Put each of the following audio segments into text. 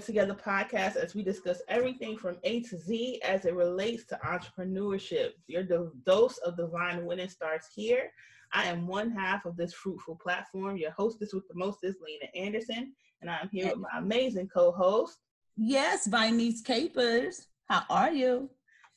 Together podcast as we discuss everything from A to Z as it relates to entrepreneurship. Your do- dose of divine winning starts here. I am one half of this fruitful platform. Your hostess with the most is Lena Anderson, and I am here with my amazing co-host. Yes, Vinese Capers. How are you?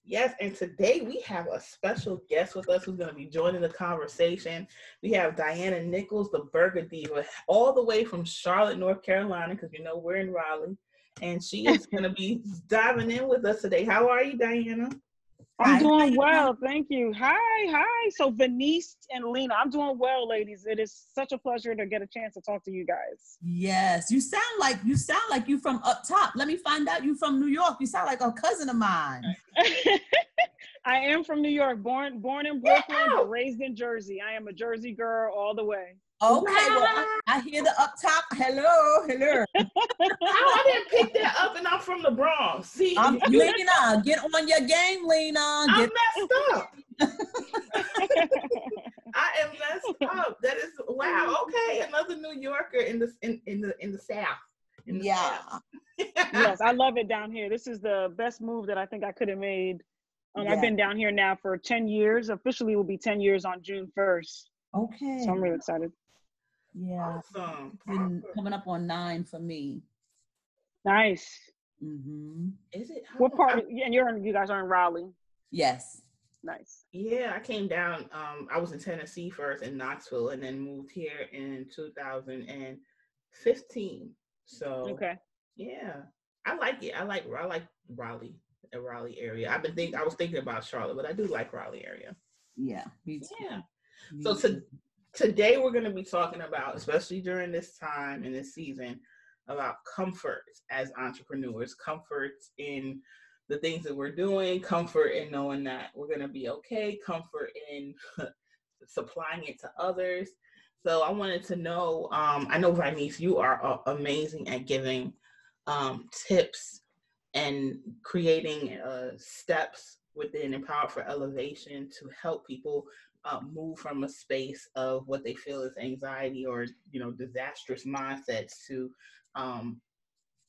Yes, and today we have a special guest with us who's going to be joining the conversation. We have Diana Nichols, the Burger Diva, all the way from Charlotte, North Carolina, because you know we're in Raleigh. And she is going to be diving in with us today. How are you, Diana? I'm doing well, thank you. Hi, hi. So Venice and Lena, I'm doing well, ladies. It is such a pleasure to get a chance to talk to you guys. Yes, you sound like you sound like you from up top. Let me find out you from New York. You sound like a cousin of mine. I am from New York, born born in Brooklyn, but raised in Jersey. I am a Jersey girl all the way. Okay, well, I, I hear the up top. Hello, hello. How I didn't pick that up, and I'm from the Bronx. See, I'm, Lena, get on your game, Lena. I'm Get, messed up. I am messed up. That is wow. Okay, another New Yorker in the in, in the in the South. In the yeah. South. yes, I love it down here. This is the best move that I think I could have made. Um, Yeah. I've been down here now for 10 years. Officially will be 10 years on June 1st. Okay. So I'm really excited. Yeah. Awesome. Been coming up on nine for me. Nice. Mm-hmm. Is it? What how- part? I- Of, and you're in, you guys are in Raleigh. Yes. Nice. yeah, I came down. Um, I was in Tennessee first in Knoxville, and then moved here in 2015. So Okay. yeah, I like it. I like I like Raleigh, the Raleigh area. I've been think I was thinking about Charlotte, but I do like Raleigh area. Yeah. Yeah. So to, today we're going to be talking about, especially during this time and this season, about comfort as entrepreneurs, comfort in the things that we're doing, comfort in knowing that we're going to be okay, comfort in supplying it to others. So I wanted to know, um, I know Vinice, you are uh, amazing at giving um, tips and creating uh, steps within Empower for Elevation to help people uh, move from a space of what they feel is anxiety or you know disastrous mindsets to um,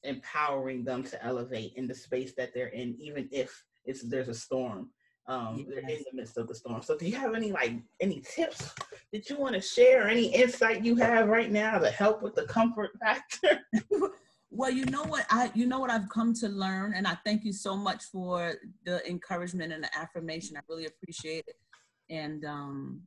empowering them to elevate in the space that they're in, even if it's there's a storm. Um, They're in the midst of the storm. So, do you have any like any tips that you want to share? Any insight you have right now to help with the comfort factor? Well, you know what I you know what I've come to learn and I thank you so much for the encouragement and the affirmation. I really appreciate it. And um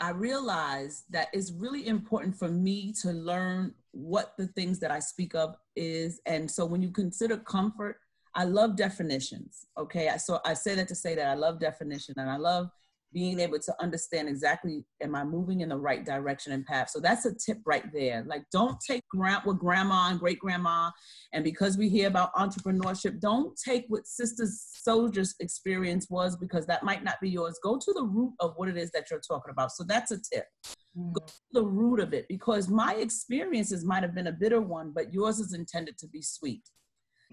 I realized that it's really important for me to learn what the things that I speak of is. And so when you consider comfort, I love definitions. Okay. So I say that to say that I love definition and I love being able to understand exactly am I moving in the right direction and path. So that's a tip right there. Like don't take gra- what grandma and great grandma and because we hear about entrepreneurship, don't take what Sister Soldier's experience was because that might not be yours. Go to the root of what it is that you're talking about. So that's a tip. Go mm. to the root of it because my experiences might have been a bitter one, but yours is intended to be sweet.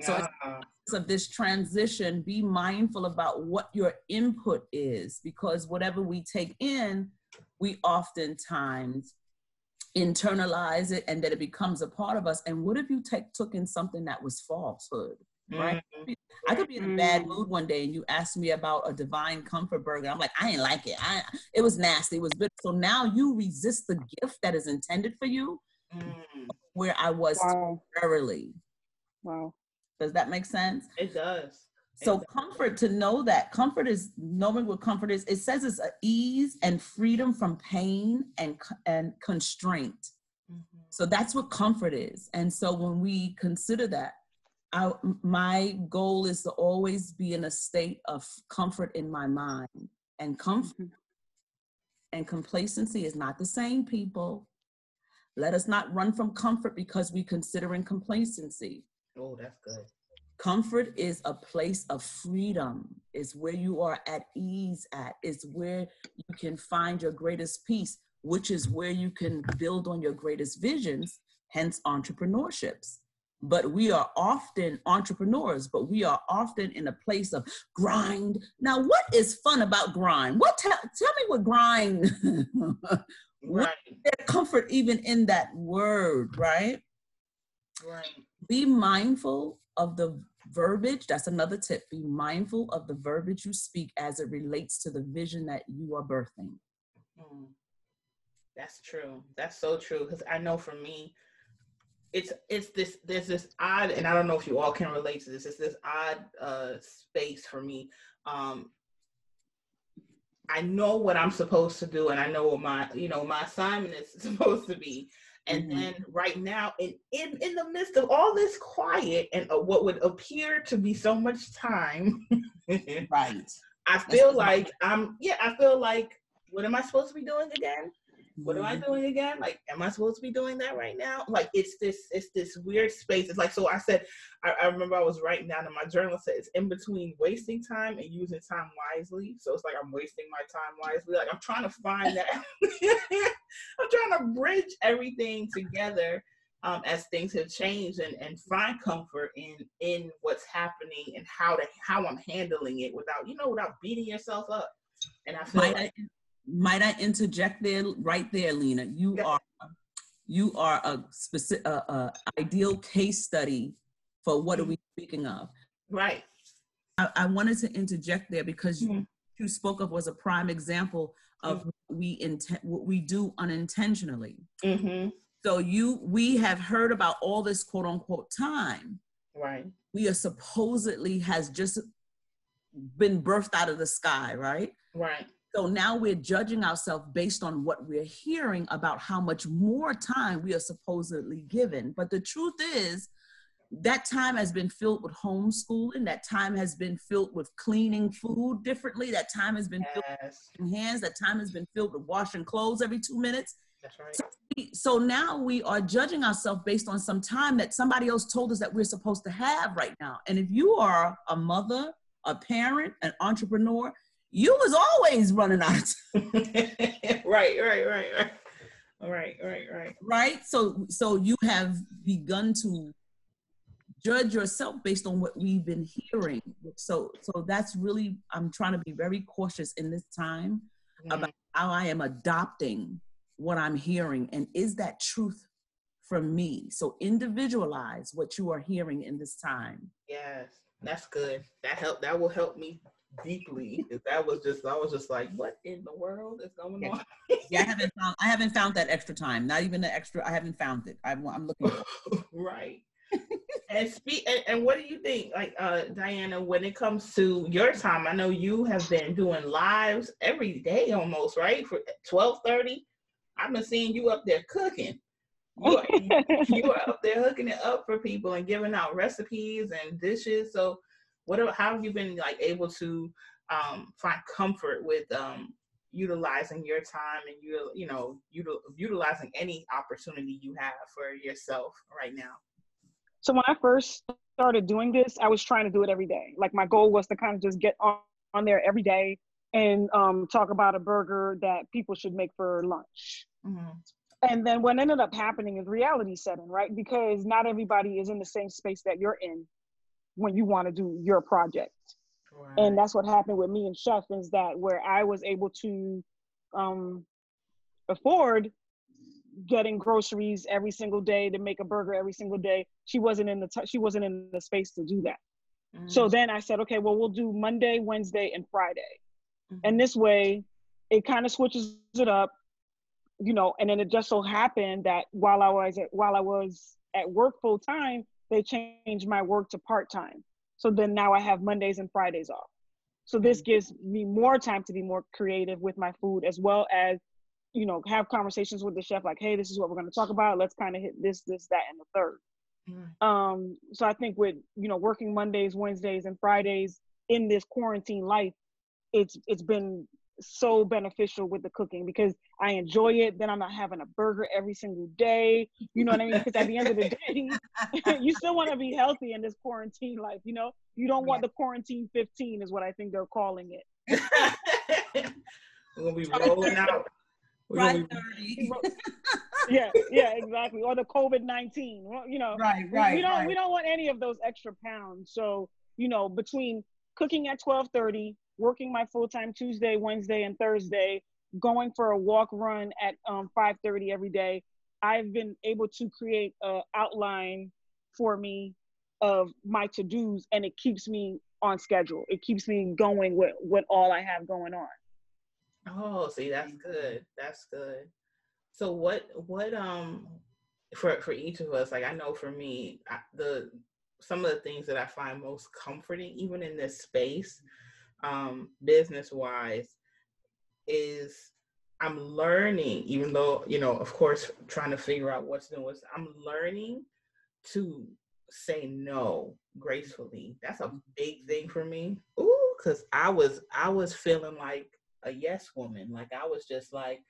So it's- Ah, of this transition, be mindful about what your input is because whatever we take in, we oftentimes internalize it and that it becomes a part of us. And what if you take took in something that was falsehood? Right? mhm. I could be in a bad Mm. mood one day and you ask me about a divine comfort burger. I'm like, I ain't like it. I, it was nasty. It was bitter. So now you resist the gift that is intended for you Mm, where I was Wow. temporarily. Wow. Does that make sense? it does. So Exactly. comfort to know that comfort is knowing what comfort is. It says it's a ease and freedom from pain and and constraint. Mhm. So that's what comfort is. And so when we consider that, I, my goal is to always be in a state of comfort in my mind. And comfort Mhm. and complacency is not the same, people. Let us not run from comfort because we considering complacency. Oh, that's good. Comfort is a place of freedom. It's where you are at ease at. It's where you can find your greatest peace, which is where you can build on your greatest visions, hence entrepreneurships. But we are often entrepreneurs, but we are often in a place of grind. Now, what is fun about grind? What tell, tell me what grind Right. there's comfort even in that word, right? Right. Be mindful of the verbiage. That's another tip. Be mindful of the verbiage you speak as it relates to the vision that you are birthing. Mm. That's true. That's so true. Because I know for me, it's it's this there's this odd, and I don't know if you all can relate to this. It's this odd uh, space for me. Um, I know what I'm supposed to do, and I know what my you know my assignment is supposed to be. And mm-hmm. then right now, in, in in the midst of all this quiet and uh, what would appear to be so much time, right? I feel like I'm yeah. I feel like what am I supposed to be doing again? What am I mm-hmm. doing again? Like, am I supposed to be doing that right now? Like, it's this, it's this weird space. It's like, so I said, I, I remember I was writing down in my journal, said it's in between wasting time and using time wisely. So it's like I'm wasting my time wisely. Like I'm trying to find that. I'm trying to bridge everything together um, as things have changed and, and find comfort in in what's happening and how to how I'm handling it without you know without beating yourself up. And I feel like, might I interject there, right there, Lena? You yeah. are you are a specific, uh, uh, ideal case study for what are we speaking of? Right. I, I wanted to interject there because mm-hmm. you, you spoke of was a prime example of mm-hmm. what we intent what we do unintentionally. Mm-hmm. So you we have heard about all this quote unquote time. Right. We are supposedly has just been birthed out of the sky, right? Right. So now we're judging ourselves based on what we're hearing about how much more time we are supposedly given. But the truth is, that time has been filled with homeschooling. That time has been filled with cleaning food differently. That time has been yes. filled with hands. That time has been filled with washing clothes every two minutes. That's right. So, so now we are judging ourselves based on some time that somebody else told us that we're supposed to have right now. And if you are a mother, a parent, an entrepreneur, you was always running out right, right, right, right. Right, right, right. Right. So so you have begun to judge yourself based on what we've been hearing. So so that's really I'm trying to be very cautious in this time about how I am adopting what I'm hearing and is that truth from me? So individualize what you are hearing in this time. Yes, that's good. That help that will help me deeply. that was just I was just like, what in the world is going on? yeah, I haven't found I haven't found that extra time. Not even the extra. I haven't found it. I'm, I'm looking. right. and speak. And, and, what do you think, like uh, Diana, when it comes to your time? I know you have been doing lives every day almost, right? For twelve thirty. I've been seeing you up there cooking. You are, you are up there hooking it up for people and giving out recipes and dishes. So what how have you been like able to um, find comfort with um, utilizing your time and you you know util, utilizing any opportunity you have for yourself right now? So when i first started doing this i was trying to do it every day. Like my goal was to kind of just get on, on there every day and um, talk about a burger that people should make for lunch. Mm-hmm. and then what ended up happening is reality setting right? Because not everybody is in the same space that you're in when you want to do your project. Right. And that's what happened with me and Chef is that where I was able to um, afford getting groceries every single day to make a burger every single day. She wasn't in the t- she wasn't in the space to do that. Mm-hmm. So then I said, okay, well we'll do Monday, Wednesday, and Friday, mm-hmm. and this way it kind of switches it up, you know. And then it just so happened that while I was at, while I was at work full time, they changed my work to part-time so then now i have mondays and fridays off so this mm-hmm. gives me more time to be more creative with my food as well as you know have conversations with the chef like hey this is what we're going to talk about let's kind of hit this this that and the 3rd mm-hmm. um so i think with you know working mondays wednesdays and fridays in this quarantine life it's it's been so beneficial with the cooking because I enjoy it. Then I'm not having a burger every single day. You know what I mean? Because at the end of the day, you still want to be healthy in this quarantine life. You know, you don't want the quarantine 15 is what I think they're calling it. We're gonna be rolling out. Right, yeah, yeah, exactly. Or the COVID nineteen. You know, right, right. We don't right. we don't want any of those extra pounds. So you know, between cooking at twelve thirty, working my full time Tuesday, Wednesday, and Thursday, going for a walk run at um, 5:30 every day. I've been able to create an outline for me of my to-dos and it keeps me on schedule. It keeps me going with with all I have going on. Oh, see, that's good. That's good. So what what um for for each of us, like I know for me, I, the some of the things that I find most comforting, even in this space, um, business wise, is I'm learning, even though, you know, of course, trying to figure out what's new, what's, I'm learning to say no gracefully. That's a big thing for me. Ooh, because I was I was feeling like a yes woman. Like I was just like,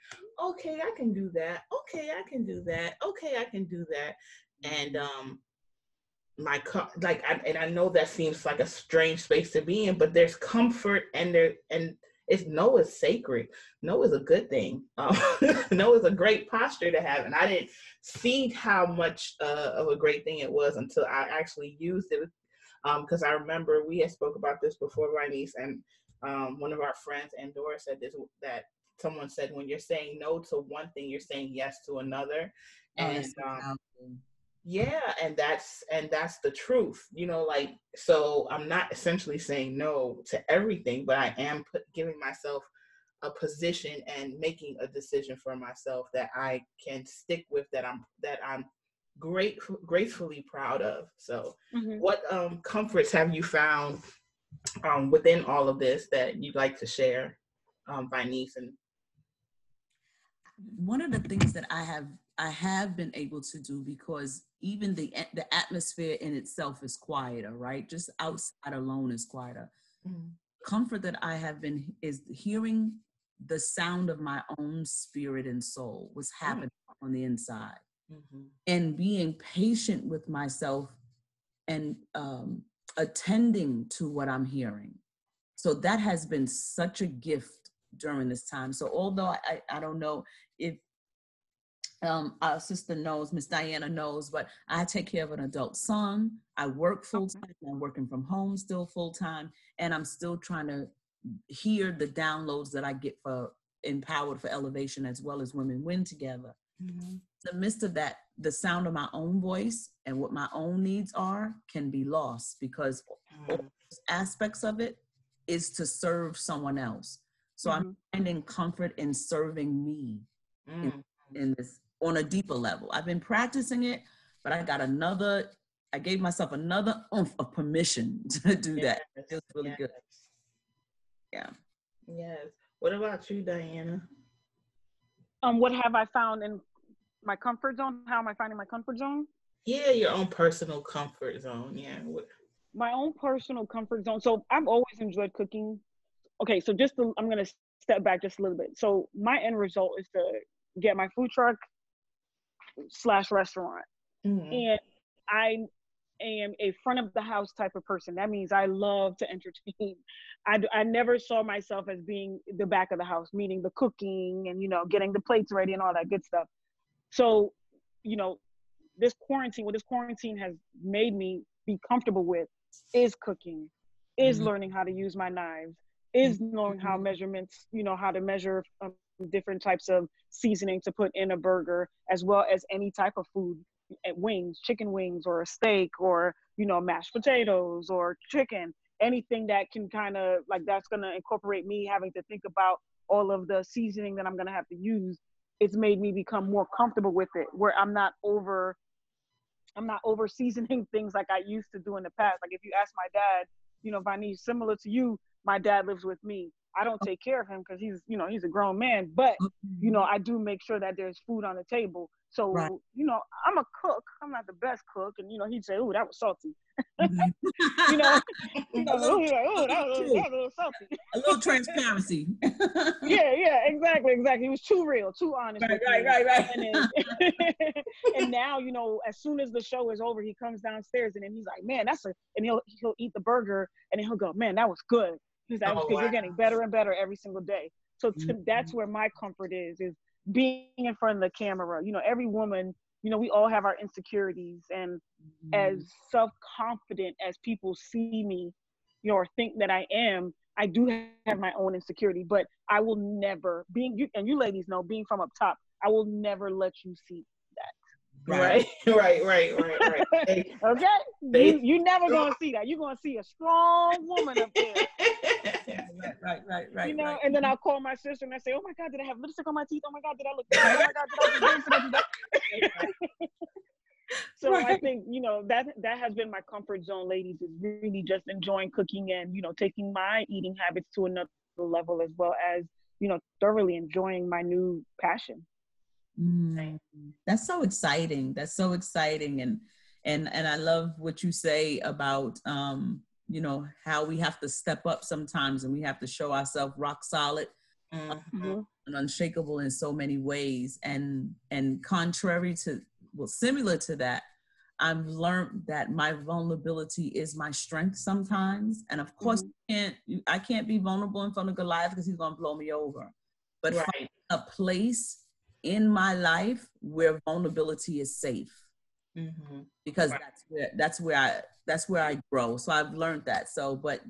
okay, I can do that. Okay, I can do that. Okay, I can do that. And um my co- like I, and I know that seems like a strange space to be in, but there's comfort and there and it's no is sacred. No is a good thing. Um, no is a great posture to have, and I didn't see how much uh, of a great thing it was until I actually used it. Because um, I remember we had spoke about this before, my niece and um, one of our friends, Andorra, said this that someone said when you're saying no to one thing, you're saying yes to another, oh, and um, yeah and that's and that's the truth you know like so i'm not essentially saying no to everything but i am put, giving myself a position and making a decision for myself that i can stick with that i'm that i'm great gratefully proud of so mm-hmm. what um comforts have you found um within all of this that you'd like to share um by niece and one of the things that i have I have been able to do because even the the atmosphere in itself is quieter, right? Just outside alone is quieter. Mm-hmm. Comfort that I have been is hearing the sound of my own spirit and soul, what's mm. happening mm-hmm. on the inside, mm-hmm. and being patient with myself and um, attending to what I'm hearing. So that has been such a gift during this time. So although I, I don't know if um, our sister knows, Miss Diana knows, but I take care of an adult son. I work full time. I'm working from home still full time, and I'm still trying to hear the downloads that I get for Empowered for Elevation as well as Women Win Together. Mm-hmm. In the midst of that, the sound of my own voice and what my own needs are can be lost because mm-hmm. aspects of it is to serve someone else. So mm-hmm. I'm finding comfort in serving me in, in this on a deeper level. I've been practicing it, but I got another, I gave myself another oomph of permission to do yes. that. It feels really yes. good. Yeah. Yes. What about you, Diana? Um, what have I found in my comfort zone? How am I finding my comfort zone? Yeah, your own personal comfort zone. Yeah. My own personal comfort zone. So I've always enjoyed cooking. Okay, so just to, I'm gonna step back just a little bit. So my end result is to get my food truck slash restaurant. Mm-hmm. And I am a front of the house type of person. That means I love to entertain. I, I never saw myself as being the back of the house, meaning the cooking and, you know, getting the plates ready and all that good stuff. So, you know, this quarantine, what this quarantine has made me be comfortable with is cooking, is mm-hmm. learning how to use my knives, is knowing how mm-hmm. measurements, you know, how to measure um, different types of seasoning to put in a burger, as well as any type of food, eh, wings, chicken wings, or a steak, or you know, mashed potatoes or chicken, anything that can kind of like that's gonna incorporate me having to think about all of the seasoning that I'm gonna have to use. It's made me become more comfortable with it, where I'm not over I'm not over seasoning things like I used to do in the past. Like if you ask my dad, you know, Vanish, similar to you, my dad lives with me. I don't take care of him because he's, you know, he's a grown man. But, you know, I do make sure that there's food on the table. So, right. you know, I'm a cook. I'm not the best cook. And, you know, he'd say, oh, that was salty. Mm-hmm. you know, you know little, like, oh, that was, that was a little salty. a little transparency. yeah, yeah, exactly, exactly. He was too real, too honest. Right, right, right, right, and, and now, you know, as soon as the show is over, he comes downstairs and then he's like, man, that's a, and he'll, he'll eat the burger and then he'll go, man, that was good because oh, wow. you're getting better and better every single day. So to, mm-hmm. that's where my comfort is is being in front of the camera. You know, every woman, you know, we all have our insecurities, and mm-hmm. as self confident as people see me, you know, or think that I am, I do have my own insecurity. But I will never being you and you ladies know being from up top. I will never let you see Right, right, right, right, right. Okay, They- you you never gonna see that. You're gonna see a strong woman up there. Right, right, right, right. you know, right. and then I'll call my sister and I say, "Oh my God, did I have lipstick on my teeth? Oh my God, did I look? good? Oh my God, did I look this? Did I do that?" So I think you know that that has been my comfort zone, ladies. Is really just enjoying cooking and you know taking my eating habits to another level, as well as you know thoroughly enjoying my new passion. Mm, that's so exciting. That's so exciting, and and and I love what you say about um, you know how we have to step up sometimes, and we have to show ourselves rock solid Mhm. and unshakable in so many ways. And and contrary to well, similar to that, I've learned that my vulnerability is my strength sometimes. And of course, Mm-hmm. I can't I can't be vulnerable in front of Goliath because he's gonna blow me over. But Right. a place in my life where vulnerability is safe Mhm. because Right. that's where that's where I that's where I grow. So I've learned that. So, but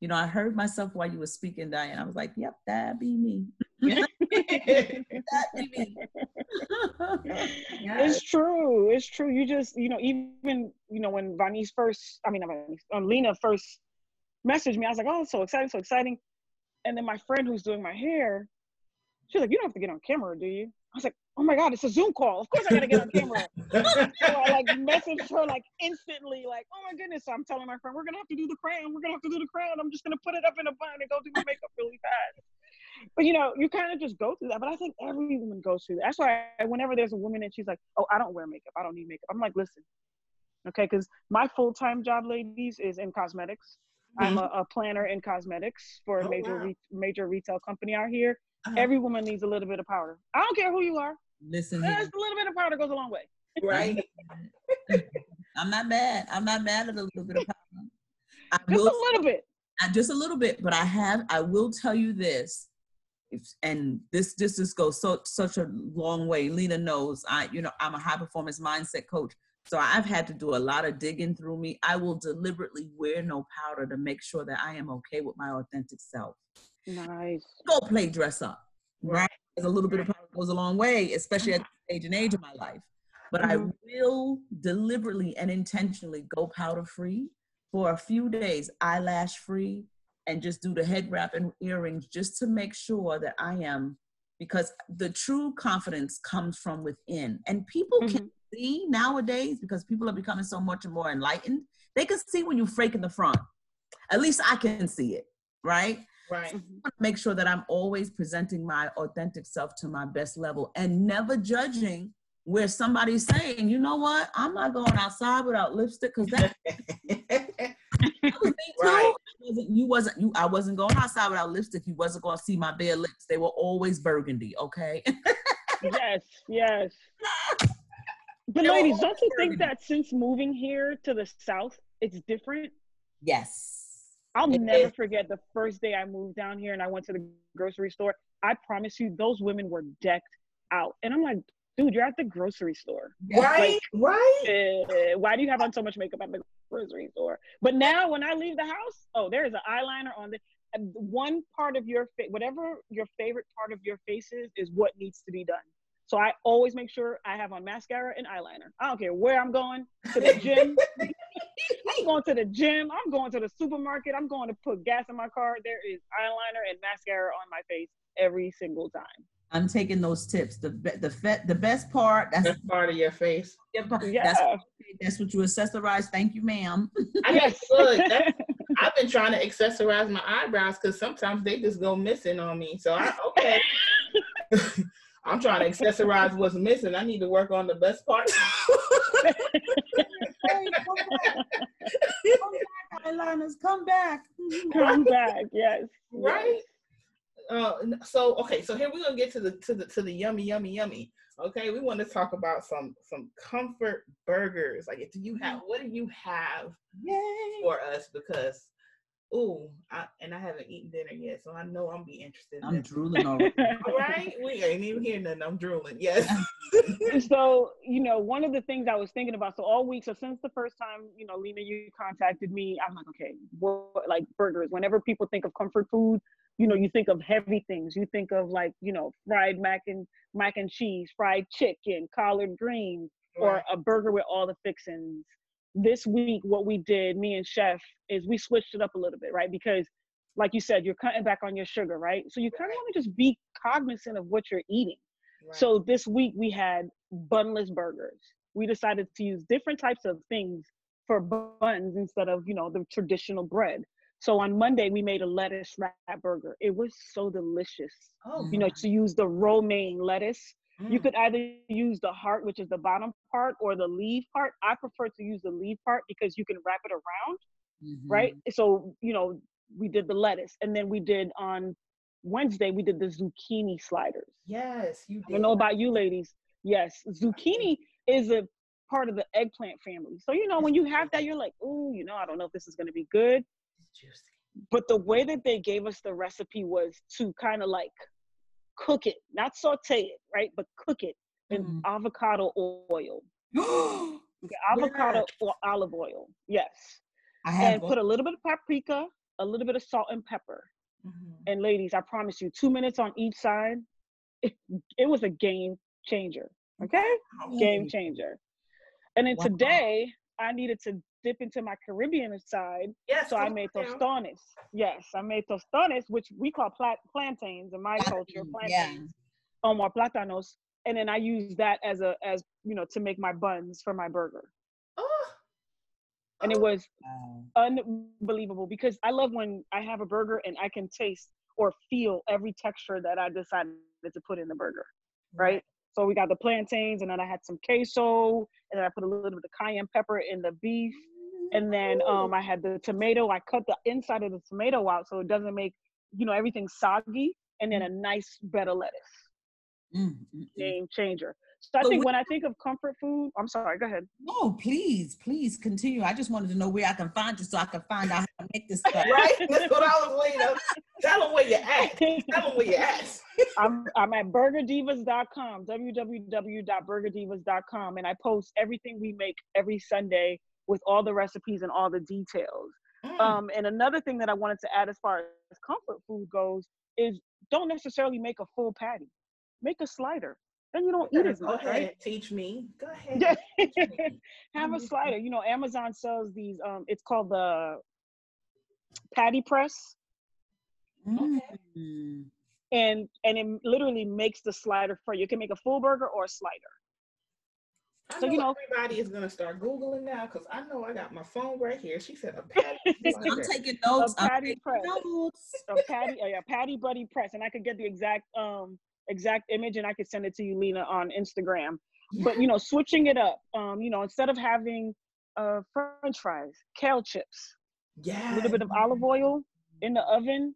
you know, I heard myself while you were speaking, Diane. I was like, "Yep, that be me. That be me." It's true. It's true. You just, you know, even, you know, when Vanice first, I mean, not um, Lena first messaged me, I was like, oh, so exciting, so exciting. And then my friend who's doing my hair, she's like, you don't have to get on camera, do you? I was like, oh my God, it's a Zoom call. Of course I gotta get on camera. so I like messaged her like instantly, like, oh my goodness. So I'm telling my friend, we're gonna have to do the crown. We're gonna have to do the crown. I'm just gonna put it up in a bun and go do my makeup really fast. But you know, you kind of just go through that. But I think every woman goes through that. That's why whenever there's a woman and she's like, oh, I don't wear makeup. I don't need makeup. I'm like, listen, okay, because my full-time job, ladies, is in cosmetics. I'm mm-hmm. a, a planner in cosmetics for a Oh, major wow. re- major retail company out here. Uh-huh. Every woman needs a little bit of powder. I don't care who you are. Listen. Just a little bit of powder goes a long way. right. I'm not mad. I'm not mad at a little bit of problem. I Just will a little bit. I- just a little bit, but I have I will tell you this. If, and this this just goes so such a long way. Lena knows I you know I'm a high performance mindset coach. So I've had to do a lot of digging through me. I will deliberately wear no powder to make sure that I am okay with my authentic self. Nice. Go play dress up. Right. A little bit of powder goes a long way, especially at this age and age of my life. But I Mhm. will deliberately and intentionally go powder free for a few days, eyelash free, and just do the head wrap and earrings just to make sure that I am, because the true confidence comes from within. And people can see nowadays, because people are becoming so much more enlightened, they can see when you fake in the front. At least I can see it, right? Right. Mhm. want to make sure that I'm always presenting my authentic self to my best level and never judging where somebody's saying, you know what, I'm not going outside without lipstick because that that was me too. Right. I wasn't- you wasn't you I wasn't going outside without lipstick. You wasn't going to see my bare lips. They were always burgundy. Okay. yes, yes. But ladies, don't you think that since moving here to the south, it's different? yes. I'll never forget the first day I moved down here and I went to the grocery store. I promise you, those women were decked out, and I'm like, dude, you're at the grocery store. Right. Right. Uh, why do you have on so much makeup at the grocery store? But now, when I leave the house, oh, there is an eyeliner on the one part of your face, whatever your favorite part of your face is, is what needs to be done. So I always make sure I have on mascara and eyeliner. I don't care where I'm going to the gym. I'm going to the gym. I'm going to the supermarket. I'm going to put gas in my car. There is eyeliner and mascara on my face every single time. I'm taking those tips. The be- the fe- the best part. That's That's part of your face. that's, Yeah. that's what you accessorize. Thank you, ma'am. I mean, look, that, I've been trying to accessorize my eyebrows because sometimes they just go missing on me. So I okay. I'm trying to accessorize what's missing. I need to work on the best part. Hey, come back. Come back, eyeliners, come back. Come back. Yes. right? Uh, so okay, so here we're gonna get to the to the to the yummy, yummy, yummy. Okay, we want to talk about some some comfort burgers. Like, do you have what do you have Yay. for us? Because, ooh, I, and I haven't eaten dinner yet, so I know I'm be interested. In I'm this. drooling already. All right, we ain't even hearing nothing. I'm drooling. Yes. so you know one of the things i was thinking about so all week so since the first time you know lena you contacted me i'm like okay what like burgers whenever people think of comfort food you know you think of heavy things you think of like you know fried mac and mac and cheese fried chicken collard greens or a burger with all the fixings. This week, what we did, me and Chef, is we switched it up a little bit, right? Because, like you said, you're cutting back on your sugar, right? So you kind of want to just be cognizant of what you're eating. Right. So this week we had bunless burgers. We decided to use different types of things for buns instead of, you know, the traditional bread. So on Monday we made a lettuce wrap burger. It was so delicious. oh, You know, to use the romaine lettuce. You mm, could either use the heart, which is the bottom part, or the leaf part. I prefer to use the leaf part because you can wrap it around, Mm-hmm. right? So, you know, we did the lettuce. And then we did on Wednesday, we did the zucchini sliders. yes, you I don't know about you ladies. Yes, zucchini is a part of the eggplant family. So you know when you have that, you're like, oh, you know, I don't know if this is gonna be good. It's juicy. But the way that they gave us the recipe was to kind of like cook it, not saute it, right? But cook it in Mhm. avocado oil. Okay, avocado or olive oil. Yes. I have And put a little bit of paprika, a little bit of salt and pepper. Mhm. And ladies, I promise you, two minutes on each side, it, it was a game changer. Okay? game changer. And then Wow. today I needed to dip into my Caribbean side, Yes, so I made tostones. Yes, I made tostones, which we call plat- plantains in my culture, Plantains, yeah. plantains, um, or platanos. And then I use that as a as you know to make my buns for my burger, Oh, and it oh, was Wow. unbelievable because I love when I have a burger and I can taste or feel every texture that I decided to put in the burger. right? So we got the plantains, and then I had some queso, and then I put a little bit of cayenne pepper in the beef, and then um, I had the tomato. I cut the inside of the tomato out so it doesn't make you know everything soggy, and then a nice bed of lettuce. Mm, mm, mm. Game changer. So I So think when I think of comfort food, I'm sorry. Go ahead. No, please, please continue. I just wanted to know where I can find you so I can find out how to make this stuff. Right? That's what I was waiting on. Tell them where you're at. Tell them where you're at. I'm I'm at burgerdivas.com, www.burgerdivas.com, and I post everything we make every Sunday with all the recipes and all the details. Mm. Um, and another thing that I wanted to add as far as comfort food goes is don't necessarily make a full patty. Make a slider. Then you don't eat as Go much, ahead, right? teach me. Go ahead. Yeah. Teach me. Have a slider. You know, Amazon sells these. Um, it's called the patty press, Mm. and and it literally makes the slider for you. You can make a full burger or a slider. I So, know you know- everybody is gonna start googling now because I know I got my phone right here. She said a patty. I'm taking notes. A I'm patty taking press. notes. a patty, yeah, patty buddy press, and I could get the exact um exact image, and I could send it to you, Lena, on Instagram. But you know, switching it up, um, you know, instead of having uh French fries, kale chips, yeah, a little bit of olive oil in the oven,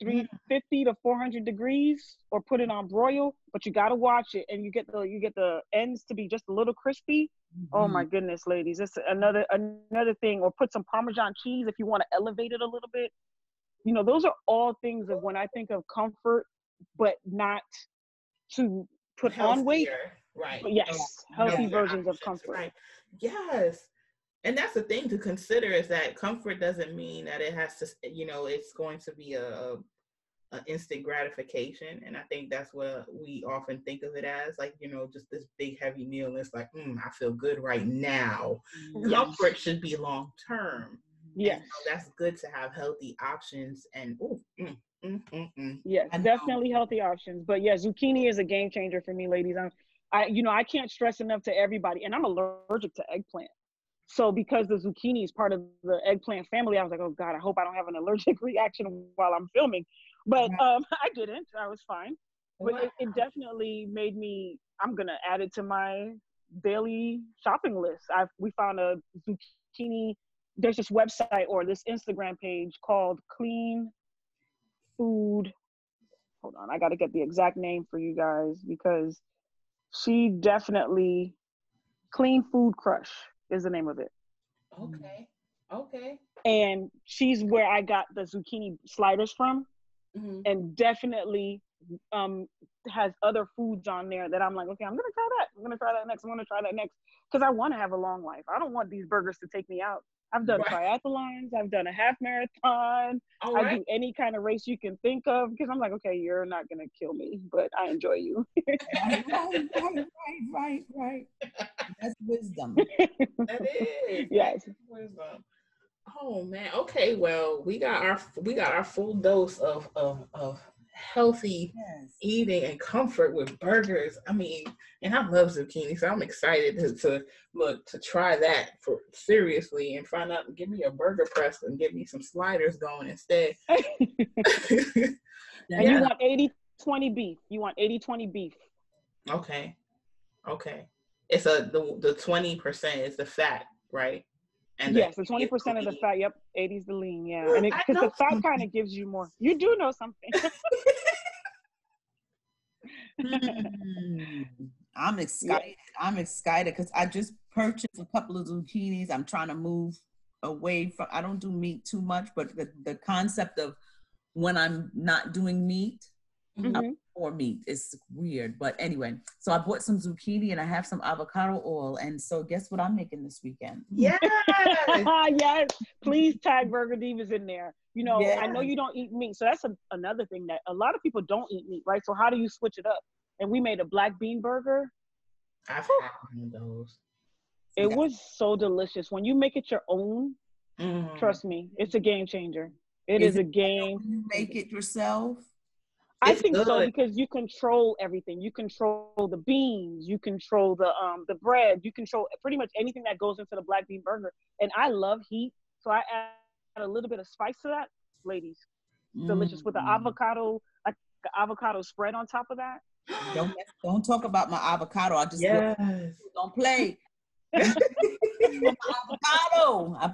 350 to 400 degrees, or put it on broil. But you gotta watch it, and you get the you get the ends to be just a little crispy. Oh my goodness, ladies, it's another another thing. Or put some Parmesan cheese if you want to elevate it a little bit. You know, those are all things of when I think of comfort, but not to put on weight. Right? But yes, healthy Healthier versions of comfort. Right. Yes. And that's the thing to consider is that comfort doesn't mean that it has to, you know, it's going to be a, a, instant gratification. And I think that's what we often think of it as, like, you know, just this big heavy meal. And it's like, mm, I feel good right now. Yes. Comfort should be long term. Yes, so that's good to have healthy options. And oh, mm, mm, mm, mm. yes, definitely healthy options. But yeah, zucchini is a game changer for me, ladies. I'm, I, you know, I can't stress enough to everybody, and I'm allergic to eggplant. So because the zucchini is part of the eggplant family, I was like, oh God, I hope I don't have an allergic reaction while I'm filming. But um, I didn't. I was fine. But it, it definitely made me. I'm gonna add it to my daily shopping list. I we found a zucchini. There's this website or this Instagram page called Clean Food. Hold on, I got to get the exact name for you guys because she definitely Clean Food Crush is the name of it. Okay. Okay. And she's where I got the zucchini sliders from. Mhm. and definitely um has other foods on there that I'm like, okay, I'm gonna try that. I'm gonna try that next. I'm gonna try that next because I want to have a long life. I don't want these burgers to take me out. I've done Right. triathlons. I've done a half marathon. All I right. do any kind of race you can think of because I'm like, okay, you're not gonna kill me, but I enjoy you. right, right, right, right, right. That's wisdom. That is. Yes. Wisdom. Oh man. Okay. Well, we got our we got our full dose of of of healthy Yes. eating and comfort with burgers. I mean, and I love zucchini, so I'm excited to, to look to try that for seriously and find out. Give me a burger press and give me some sliders going instead. And Yeah. you want 80 20 beef. You want 80 20 beef. okay. Okay. It's a the the twenty percent is the fat, right? And yes, the the 20% of the fat. Yep, 80 is the lean. Yeah. And because the fat kind of gives you more. You do know something. Mm, I'm excited. I'm excited because I just purchased a couple of zucchinis. I'm trying to move away from. I don't do meat too much, but the, the concept of when I'm not doing meat Mhm. Or meat is weird. But anyway, so I bought some zucchini and I have some avocado oil. And so guess what I'm making this weekend? Yes. yes, please tag Burger Divas in there. You know, I know you don't eat meat, so that's a, another thing that a lot of people don't eat meat, right? So how do you switch it up? And we made a black bean burger. I've had one of those. It Yeah. was so delicious. When you make it your own, Mm. trust me, it's a game changer. It Is is, it a game. You make it yourself. I It's think so because you control everything. You control the beans, you control the um the bread, you control pretty much anything that goes into the black bean burger. And I love heat, so I add a little bit of spice to that. Ladies, delicious with the Mm. avocado, like the avocado spread on top of that. Don't don't talk about my avocado. I just Yes. don't play. avocado. I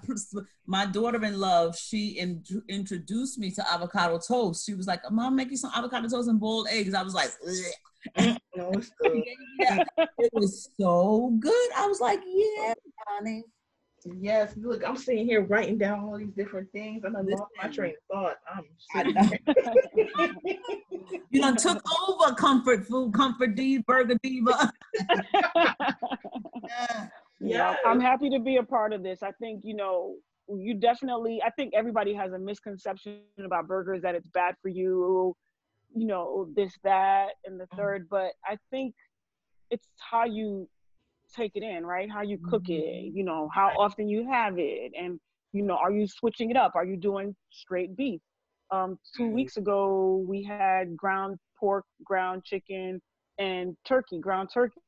my daughter-in-law, she in, introduced me to avocado toast. She was like, "Mom, make you some avocado toast and boiled eggs." I was like, "Ugh." Mm, no, it's good. Yeah, it was so good. I was like, "Yeah, honey." Yes, look, I'm sitting here writing down all these different things. and I lost my train of thought. I'm. You done took over comfort food, comfort diva, burger diva. Yeah. Yeah, I'm happy to be a part of this. I think, you know, you definitely, I think everybody has a misconception about burgers that it's bad for you, you know, this, that, and the Mhm. third. But I think it's how you take it in, right? How you cook it, you know, how often you have it. And, you know, are you switching it up? Are you doing straight beef? Um, two Right. weeks ago, we had ground pork, ground chicken, and turkey, ground turkey.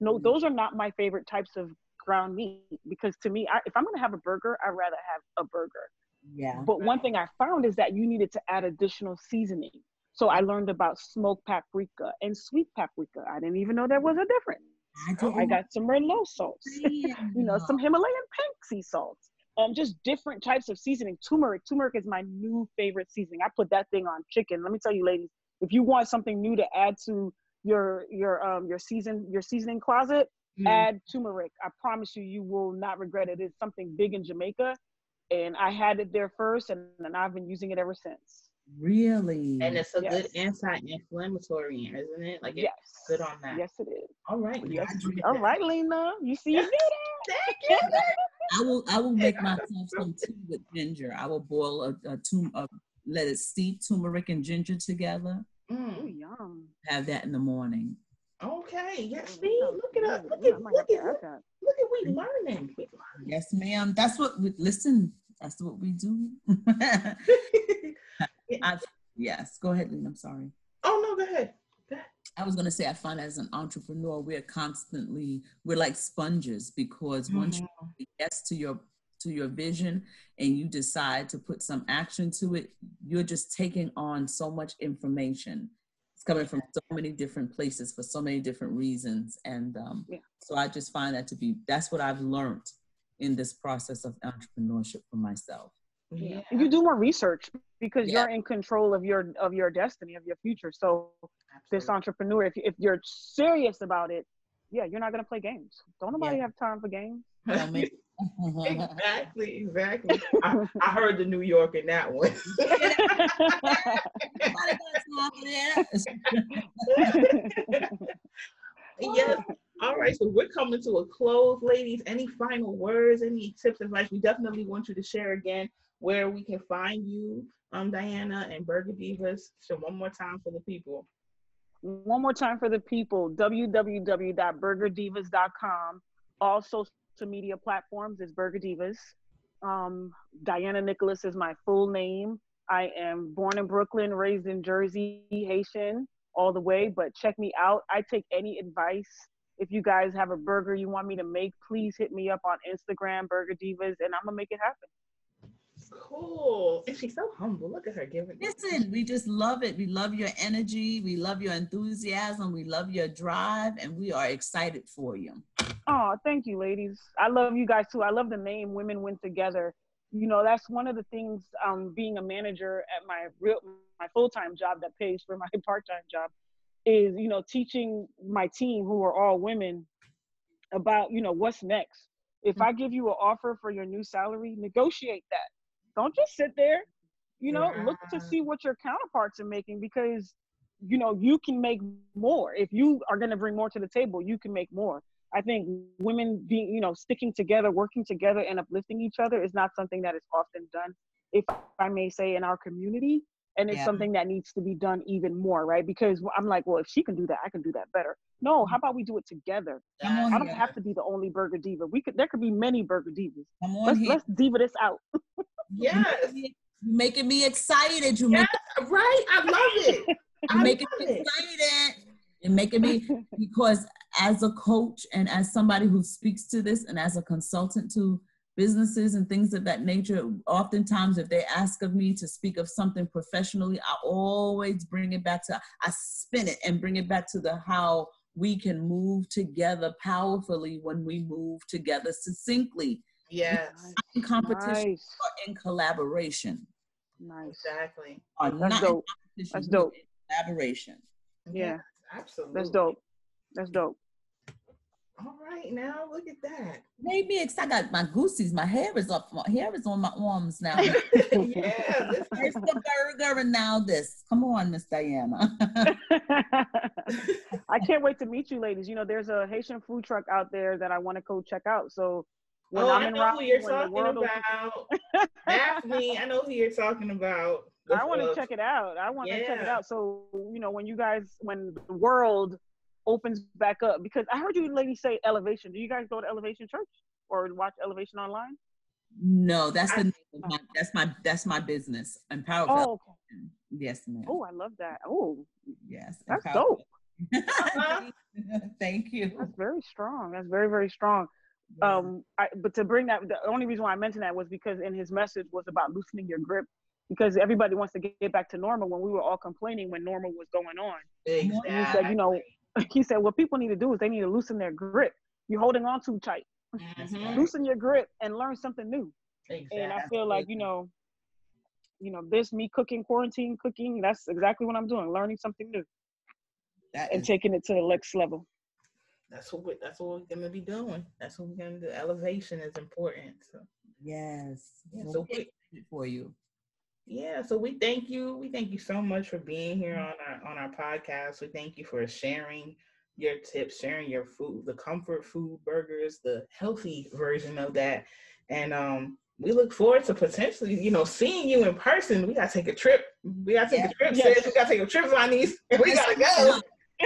No, Mhm. those are not my favorite types of ground meat because to me, I, if I'm gonna have a burger, I'd rather have a burger. Yeah. But one thing I found is that you needed to add additional seasoning. So I learned about smoked paprika and sweet paprika. I didn't even know there was a difference. I, Oh, I got some Merlot salts, you know, know, some Himalayan pink sea salts, um, just different types of seasoning. Turmeric, turmeric is my new favorite seasoning. I put that thing on chicken. Let me tell you, ladies, if you want something new to add to your your um your season your seasoning closet, Mm. add turmeric. I promise you, you will not regret it. It's something big in Jamaica, and I had it there first, and, and I've been using it ever since. Really? and it's a Yes. good anti-inflammatory, isn't it? Like it's yes, good on that. Yes, it is. All right. Yeah, Yes. I drink All that. right, Lena, you see you did Thank it. I will I will make myself some tea with ginger. I will boil a, a, tum- a let it steep turmeric and ginger together. Mm, Ooh, yum. Have that in the morning. Okay. Yes. See, look at us. Look at I look at look, that. look at we learning. We Yes, ma'am. That's what we listen. That's what we do. I, yes. Go ahead, Lynn. I'm sorry. oh no, go ahead. I was gonna say I find as an entrepreneur, we're constantly we're like sponges because once you say yes to your to your vision and you decide to put some action to it, you're just taking on so much information. It's coming from so many different places for so many different reasons, and um, Yeah. so I just find that to be that's what I've learned in this process of entrepreneurship for myself. Yeah. You do more research because Yeah. you're in control of your of your destiny of your future. So this entrepreneur, if if you're serious about it, yeah, you're not gonna play games. Don't nobody Yeah. have time for games. Tell me. exactly, exactly. I, I heard the New York in that one. Nobody got time for that. yes. All right. So we're coming to a close, ladies. Any final words, any tips, advice? We definitely want you to share again where we can find you, um, Diana and Burger Divas. So one more time for the people. One more time for the people, www.burgerdivas.com. all social media platforms is Burger Divas. Um, Diana Nicholas is my full name. I am born in Brooklyn, raised in Jersey, Haitian all the way, but check me out. I take any advice. If you guys have a burger you want me to make, please hit me up on Instagram, Burger Divas, and I'm gonna make it happen. Cool. And she's so humble. Look at her giving. Listen, we just love it. We love your energy. We love your enthusiasm. We love your drive, and we are excited for you. Oh, thank you, ladies. I love you guys too. I love the name Women Win Together. You know, that's one of the things um, being a manager at my real my full-time job that pays for my part-time job is, you know, teaching my team who are all women about, you know, what's next. If I give you an offer for your new salary, negotiate that don't just sit there you know yeah. look to see what your counterparts are making because you know you can make more. If you are going to bring more to the table you can make more. I think women being you know sticking together working together and uplifting each other is not something that is often done if i may say in our community and it's yeah. something that needs to be done even more right because i'm like well if she can do that i can do that better no how mm-hmm. about we do it together i don't have to be the only burger diva we could there could be many burger divas let's, let's diva this out Yes. You're making me excited. You yes, make right. I love it. You're making me excited. You're making me because as a coach and as somebody who speaks to this and as a consultant to businesses and things of that nature, oftentimes if they ask of me to speak of something professionally, I always bring it back to I spin it and bring it back to the how we can move together powerfully when we move together succinctly Yes. in competition nice. or in collaboration. Nice. Exactly. Or That's dope. That's dope. Collaboration. Yeah. Absolutely. That's dope. That's dope. All right, now look at that. Made me excited. I got my goosies. My hair is up. My hair is on my arms now. yeah. First the burger and now this. Come on, Miss Diana. I can't wait to meet you, ladies. You know, there's a Haitian food truck out there that I want to go check out. So when oh, I'm I know Raleigh, who you're talking about. Daphne, I know who you're talking about. I want to check it out. I want to yeah. check it out. So, you know, when you guys, when the world opens back up, because I heard you ladies say Elevation. Do you guys go to Elevation Church or watch Elevation online? No, that's the my, that's my that's my business. Empower. Oh, okay. yes, ma'am. Oh, I love that. Oh, yes, that's dope. Thank you. That's very strong. That's very very strong. Um, I, but to bring that, the only reason why I mentioned that was because in his message was about loosening your grip because everybody wants to get back to normal when we were all complaining when normal was going on. Exactly. he said, you know, he said, what people need to do is they need to loosen their grip. You're holding on too tight. Mm-hmm. Loosen your grip and learn something new. Exactly. And I feel like, you know, you know, this me cooking, quarantine cooking, that's exactly what I'm doing, learning something new. That and is- taking it to the next level that's what we, that's what we're gonna be doing. That's what we're gonna do. Elevation is important. So yes, yeah, so we, for you. Yeah, so we thank you. We thank you so much for being here on our on our podcast. We thank you for sharing your tips, sharing your food, the comfort food burgers, the healthy version of that, and um, we look forward to potentially, you know, seeing you in person. We gotta take a trip. We gotta take yeah. a trip. Yes. We gotta take a trip on these. We gotta go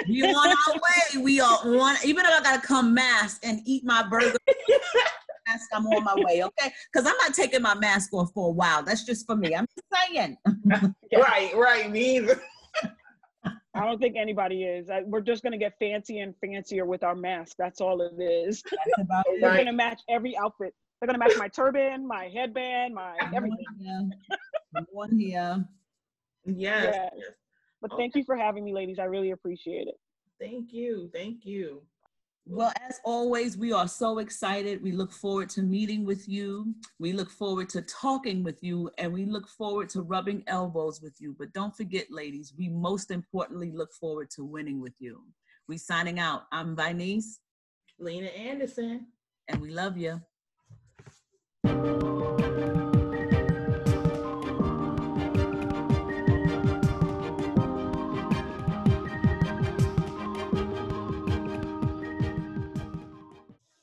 we on our way. We are on. Even if I gotta come mask and eat my burger, mask, I'm on my way. Okay, because I'm not taking my mask off for a while. That's just for me. I'm just saying. right, right. Me either. I don't think anybody is. I, we're just gonna get fancy and fancier with our mask. That's all it is. About We're right. gonna match every outfit. They're gonna match my turban, my headband, my everything. One here. Yes. yes. But thank you for having me, ladies. I really appreciate it. Thank you. Thank you. Well, as always, we are so excited. We look forward to meeting with you. We look forward to talking with you, and we look forward to rubbing elbows with you. But don't forget, ladies, we most importantly look forward to winning with you. We signing out. I'm Vinice. Lena Anderson. And we love you.